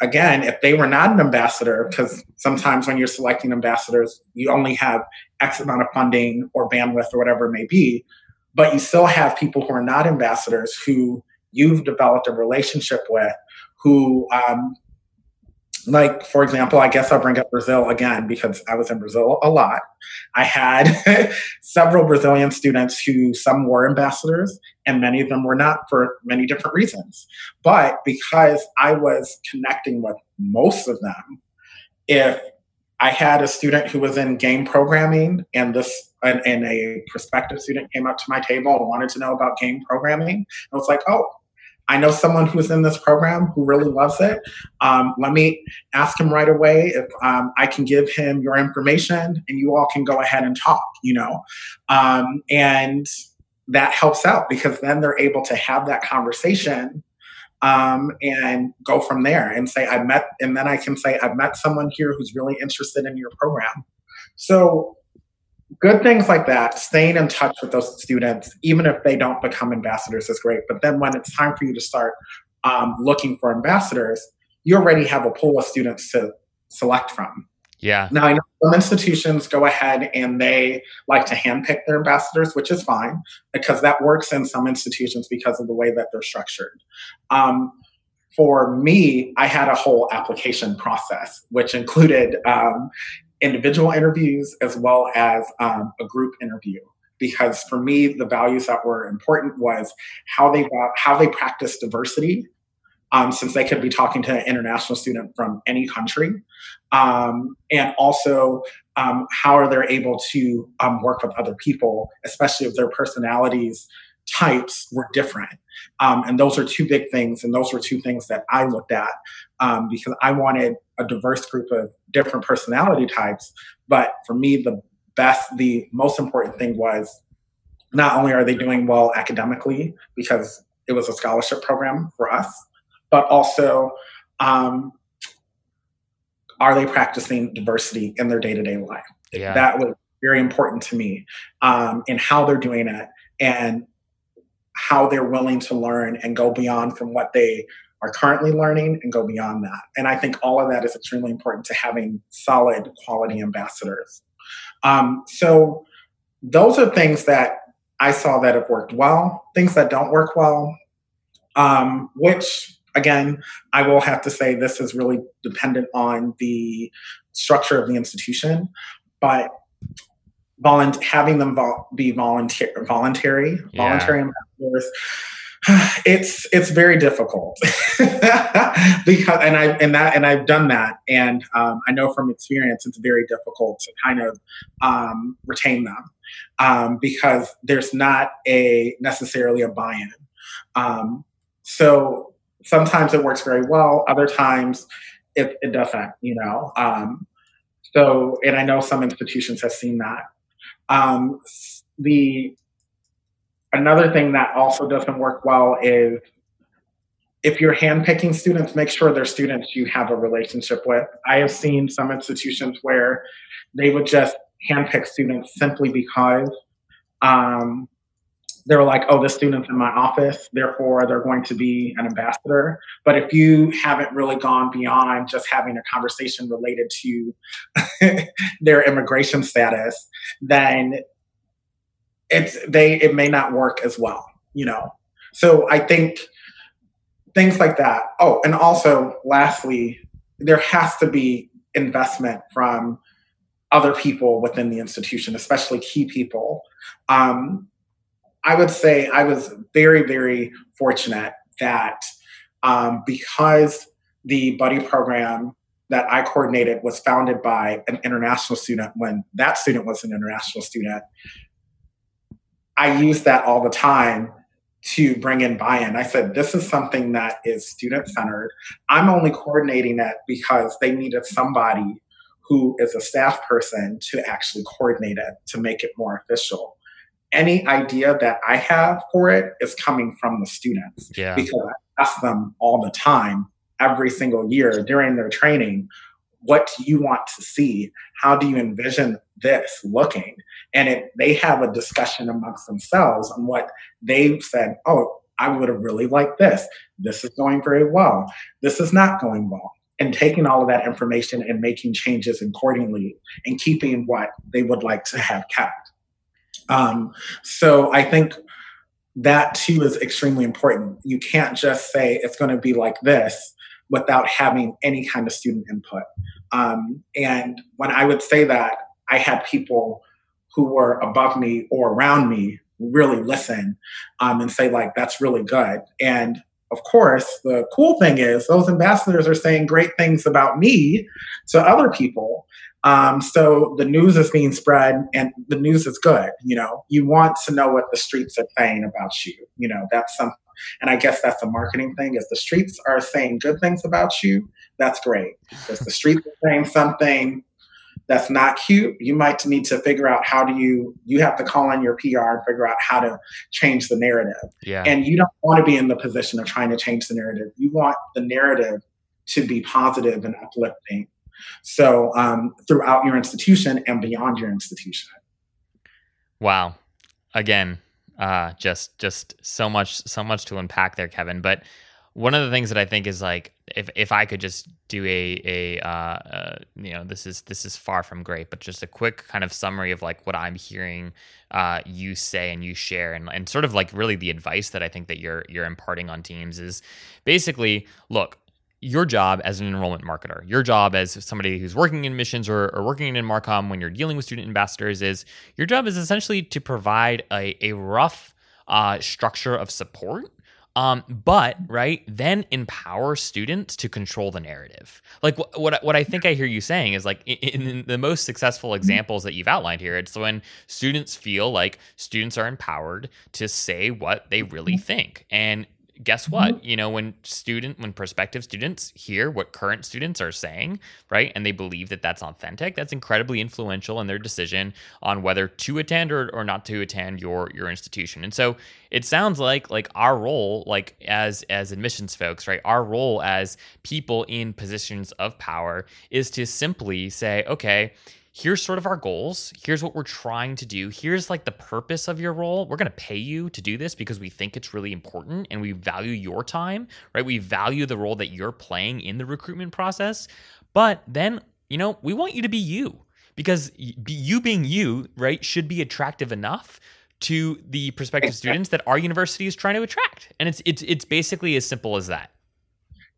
again, if they were not an ambassador, because sometimes when you're selecting ambassadors, you only have X amount of funding or bandwidth or whatever it may be, but you still have people who are not ambassadors who you've developed a relationship with who um, like for example i guess i'll bring up brazil again because i was in brazil a lot. I had several brazilian students who some were ambassadors and many of them were not for many different reasons. But because i was connecting with most of them if i had a student who was in game programming and this and, and a prospective student came up to my table and wanted to know about game programming i was like oh I know someone who's in this program who really loves it. Um, let me ask him right away if um, I can give him your information and you all can go ahead and talk, you know. Um, and that helps out because then they're able to have that conversation um, and go from there and say, I met, and then I can say, I've met someone here who's really interested in your program. So good things like that, staying in touch with those students, even if they don't become ambassadors, is great. But then when it's time for you to start um, looking for ambassadors, you already have a pool of students to select from. Yeah. Now I know some institutions go ahead and they like to handpick their ambassadors, which is fine because that works in some institutions because of the way that they're structured. Um, for me, I had a whole application process, which included um, individual interviews as well as um, a group interview because for me the values that were important was how they how they practice diversity um, since they could be talking to an international student from any country um, and also um, how are they able to um, work with other people especially if their personalities types were different. Um, and those are two big things. And those were two things that I looked at because I wanted a diverse group of different personality types. But for me, the best, the most important thing was not only are they doing well academically because it was a scholarship program for us, but also um, are they practicing diversity in their day to day life? Yeah. That was very important to me um, in how they're doing it. And how they're willing to learn and go beyond from what they are currently learning and go beyond that. And I think all of that is extremely important to having solid quality ambassadors. Um, so those are things that I saw that have worked well, things that don't work well, um, which again, I will have to say this is really dependent on the structure of the institution, but having them vol- be volunteer voluntary yeah. voluntary ambassadors it's it's very difficult because and I and that and I've done that and um, I know from experience it's very difficult to kind of um, retain them um, because there's not a necessarily a buy-in. Um, so sometimes it works very well, other times it, it doesn't. You know, um, so and I know some institutions have seen that. Um, the another thing that also doesn't work well is if you're handpicking students, make sure they're students you have a relationship with. I have seen some institutions where they would just handpick students simply because um, they're like, oh, this student's in my office, therefore they're going to be an ambassador. But if you haven't really gone beyond just having a conversation related to their immigration status, then it's they it may not work as well, you know. So I think things like that. Oh, and also lastly, there has to be investment from other people within the institution, especially key people. Um, I would say I was very, very fortunate that um, because the buddy program that I coordinated was founded by an international student when that student was an international student, I use that all the time to bring in buy-in. I said, this is something that is student centered. I'm only coordinating it because they needed somebody who is a staff person to actually coordinate it to make it more official any idea that I have for it is coming from the students. Yeah. Because I ask them all the time, every single year during their training, what do you want to see? How do you envision this looking? And it, they have a discussion amongst themselves on what they've said, oh, I would have really liked this. This is going very well. This is not going well. And taking all of that information and making changes accordingly and keeping what they would like to have kept. Um, so I think that too is extremely important. You can't just say it's going to be like this without having any kind of student input. Um, and when I would say that, I had people who were above me or around me really listen um, and say like that's really good and of course the cool thing is those ambassadors are saying great things about me to other people um, so the news is being spread, and the news is good. You know, you want to know what the streets are saying about you. You know, that's something. And I guess that's a marketing thing. is the streets are saying good things about you, that's great. If the streets are saying something that's not cute, you might need to figure out how do you you have to call in your PR and figure out how to change the narrative. Yeah. And you don't want to be in the position of trying to change the narrative. You want the narrative to be positive and uplifting so um, throughout your institution and beyond your institution. Wow. Again, uh, just just so much so much to unpack there, Kevin. But one of the things that I think is like if if I could just do a a uh, uh, you know this is this is far from great, but just a quick kind of summary of like what I'm hearing uh, you say and you share and and sort of like really the advice that I think that you're you're imparting on teams is basically look your job as an enrollment marketer, your job as somebody who's working in missions or, or, working in Marcom when you're dealing with student ambassadors is your job is essentially to provide a, a rough uh, structure of support. Um, but right then empower students to control the narrative. Like what what, what I think I hear you saying is like in, in the most successful examples that you've outlined here, it's when students feel like students are empowered to say what they really think, and guess what? Mm-hmm. You know, when student, when prospective students hear what current students are saying, right, and they believe that that's authentic, that's incredibly influential in their decision on whether to attend or, or not to attend your your institution. And so it sounds like like our role, like as as admissions folks, right, our role as people in positions of power is to simply say, okay here's sort of our goals. Here's what we're trying to do. Here's like the purpose of your role. We're going to pay you to do this because we think it's really important and we value your time, right? We value the role that you're playing in the recruitment process. But then, you know, we want you to be you because you being you, right, should be attractive enough to the prospective students that our university is trying to attract. And it's it's it's basically as simple as that.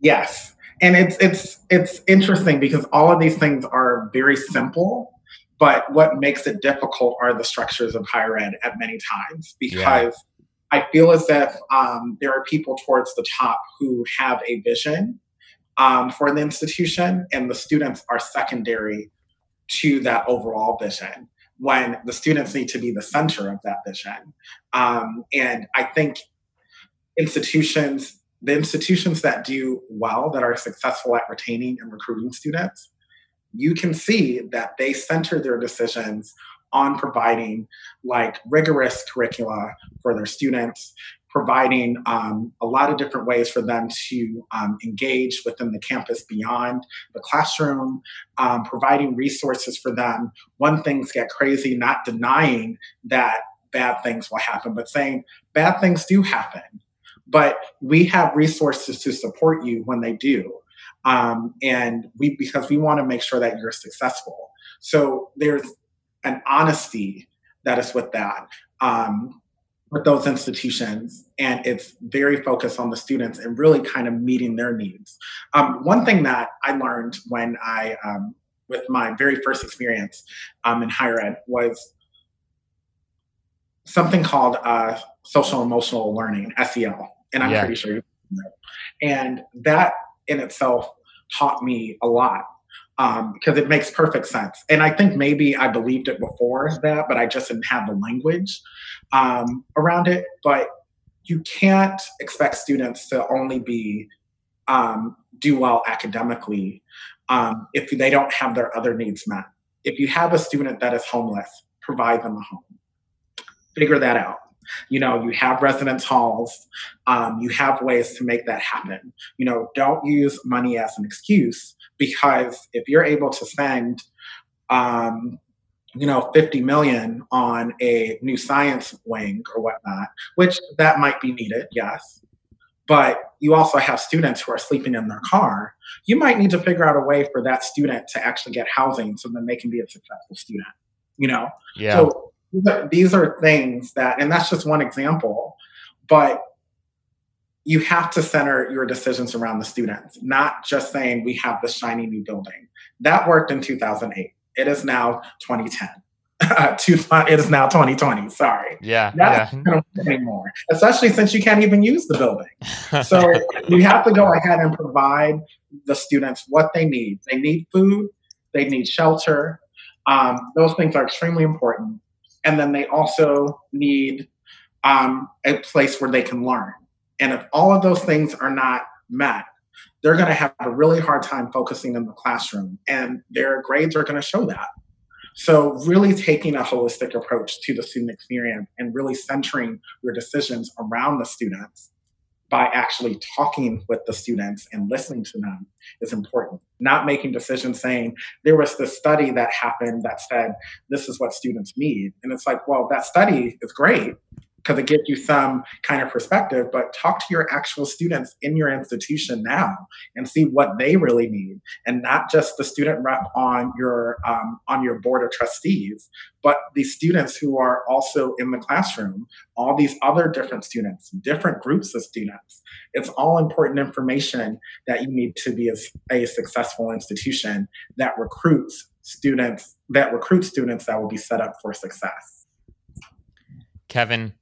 Yes. And it's it's it's interesting because all of these things are very simple, but what makes it difficult are the structures of higher ed at many times because yeah. I feel as if um, there are people towards the top who have a vision um, for the institution, and the students are secondary to that overall vision when the students need to be the center of that vision. Um, and I think institutions, the institutions that do well, that are successful at retaining and recruiting students, you can see that they center their decisions on providing like rigorous curricula for their students, providing um, a lot of different ways for them to um, engage within the campus beyond the classroom, um, providing resources for them when things get crazy, not denying that bad things will happen, but saying bad things do happen. But we have resources to support you when they do. Um, and we because we want to make sure that you're successful. So there's an honesty that is with that. Um, with those institutions and it's very focused on the students and really kind of meeting their needs um, one thing that i learned when i um, with my very first experience um, in higher ed was something called uh, social emotional learning sel and i'm yeah. pretty sure you know and that in itself taught me a lot um, because it makes perfect sense. And I think maybe I believed it before that, but I just didn't have the language um, around it. But you can't expect students to only be um, do well academically um, if they don't have their other needs met. If you have a student that is homeless, provide them a home. Figure that out. You know, you have residence halls. Um, you have ways to make that happen. You know, don't use money as an excuse because if you're able to spend um, you know 50 million on a new science wing or whatnot which that might be needed yes but you also have students who are sleeping in their car you might need to figure out a way for that student to actually get housing so then they can be a successful student you know yeah so these are things that and that's just one example but you have to center your decisions around the students, not just saying we have the shiny new building. That worked in 2008. It is now 2010. it is now 2020. Sorry. Yeah. That's yeah. not anymore, especially since you can't even use the building. So you have to go ahead and provide the students what they need. They need food, they need shelter. Um, those things are extremely important. And then they also need um, a place where they can learn. And if all of those things are not met, they're going to have a really hard time focusing in the classroom, and their grades are going to show that. So, really taking a holistic approach to the student experience and really centering your decisions around the students by actually talking with the students and listening to them is important. Not making decisions saying there was this study that happened that said this is what students need. And it's like, well, that study is great, because it gives you some kind of perspective. But talk to your actual students in your institution now and see what they really need, and not just the student rep on your um, on your board of trustees, but the students who are also in the classroom, all these other different students, different groups of students. It's all important information that you need to be a, a successful institution that recruits students that recruit students that will be set up for success. Kevin,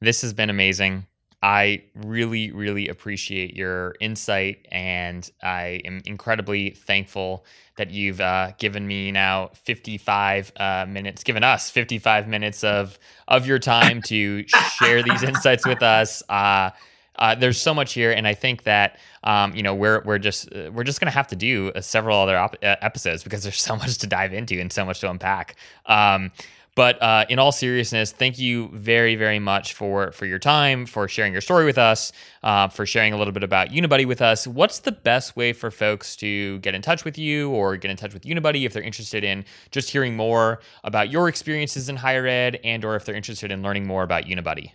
this has been amazing. I really, really appreciate your insight, and I am incredibly thankful that you've uh, given me now 55 uh, minutes, given us 55 minutes of of your time to share these insights with us. Uh, uh, there's so much here, and I think that um, you know we're we're just uh, we're just gonna have to do uh, several other op- episodes because there's so much to dive into and so much to unpack. Um, but uh, in all seriousness, thank you very, very much for for your time, for sharing your story with us, uh, for sharing a little bit about Unibuddy with us. What's the best way for folks to get in touch with you or get in touch with Unibuddy if they're interested in just hearing more about your experiences in higher ed and or if they're interested in learning more about Unibuddy?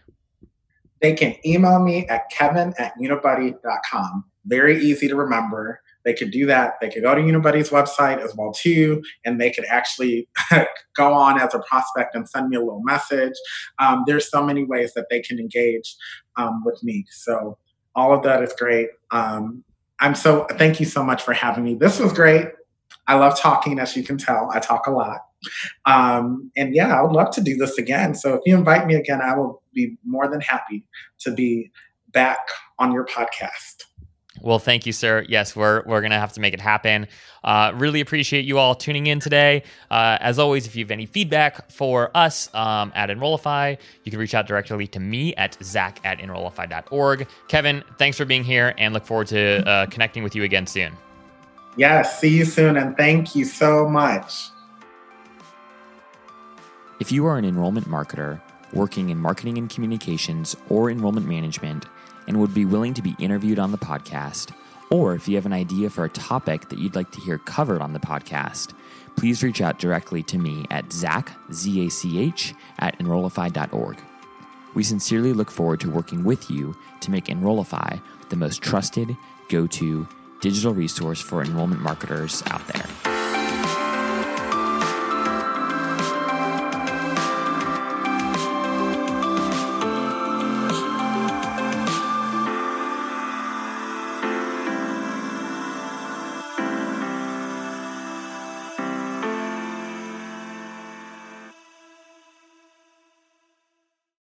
They can email me at kevin at unibuddy.com. Very easy to remember they could do that. They could go to Unibuddy's website as well too, and they could actually go on as a prospect and send me a little message. Um, there's so many ways that they can engage um, with me. So all of that is great. Um, I'm so thank you so much for having me. This was great. I love talking, as you can tell. I talk a lot. Um, and yeah, I would love to do this again. So if you invite me again, I will be more than happy to be back on your podcast. Well, thank you, sir. Yes, we're we're gonna have to make it happen. Uh, really appreciate you all tuning in today. Uh, as always, if you have any feedback for us um, at Enrollify, you can reach out directly to me at zach at enrollify.org. Kevin, thanks for being here, and look forward to uh, connecting with you again soon. Yes, see you soon, and thank you so much. If you are an enrollment marketer working in marketing and communications or enrollment management and would be willing to be interviewed on the podcast, or if you have an idea for a topic that you'd like to hear covered on the podcast, please reach out directly to me at zach, Z-A-C-H, at enrollify.org. We sincerely look forward to working with you to make Enrollify the most trusted, go to digital resource for enrollment marketers out there.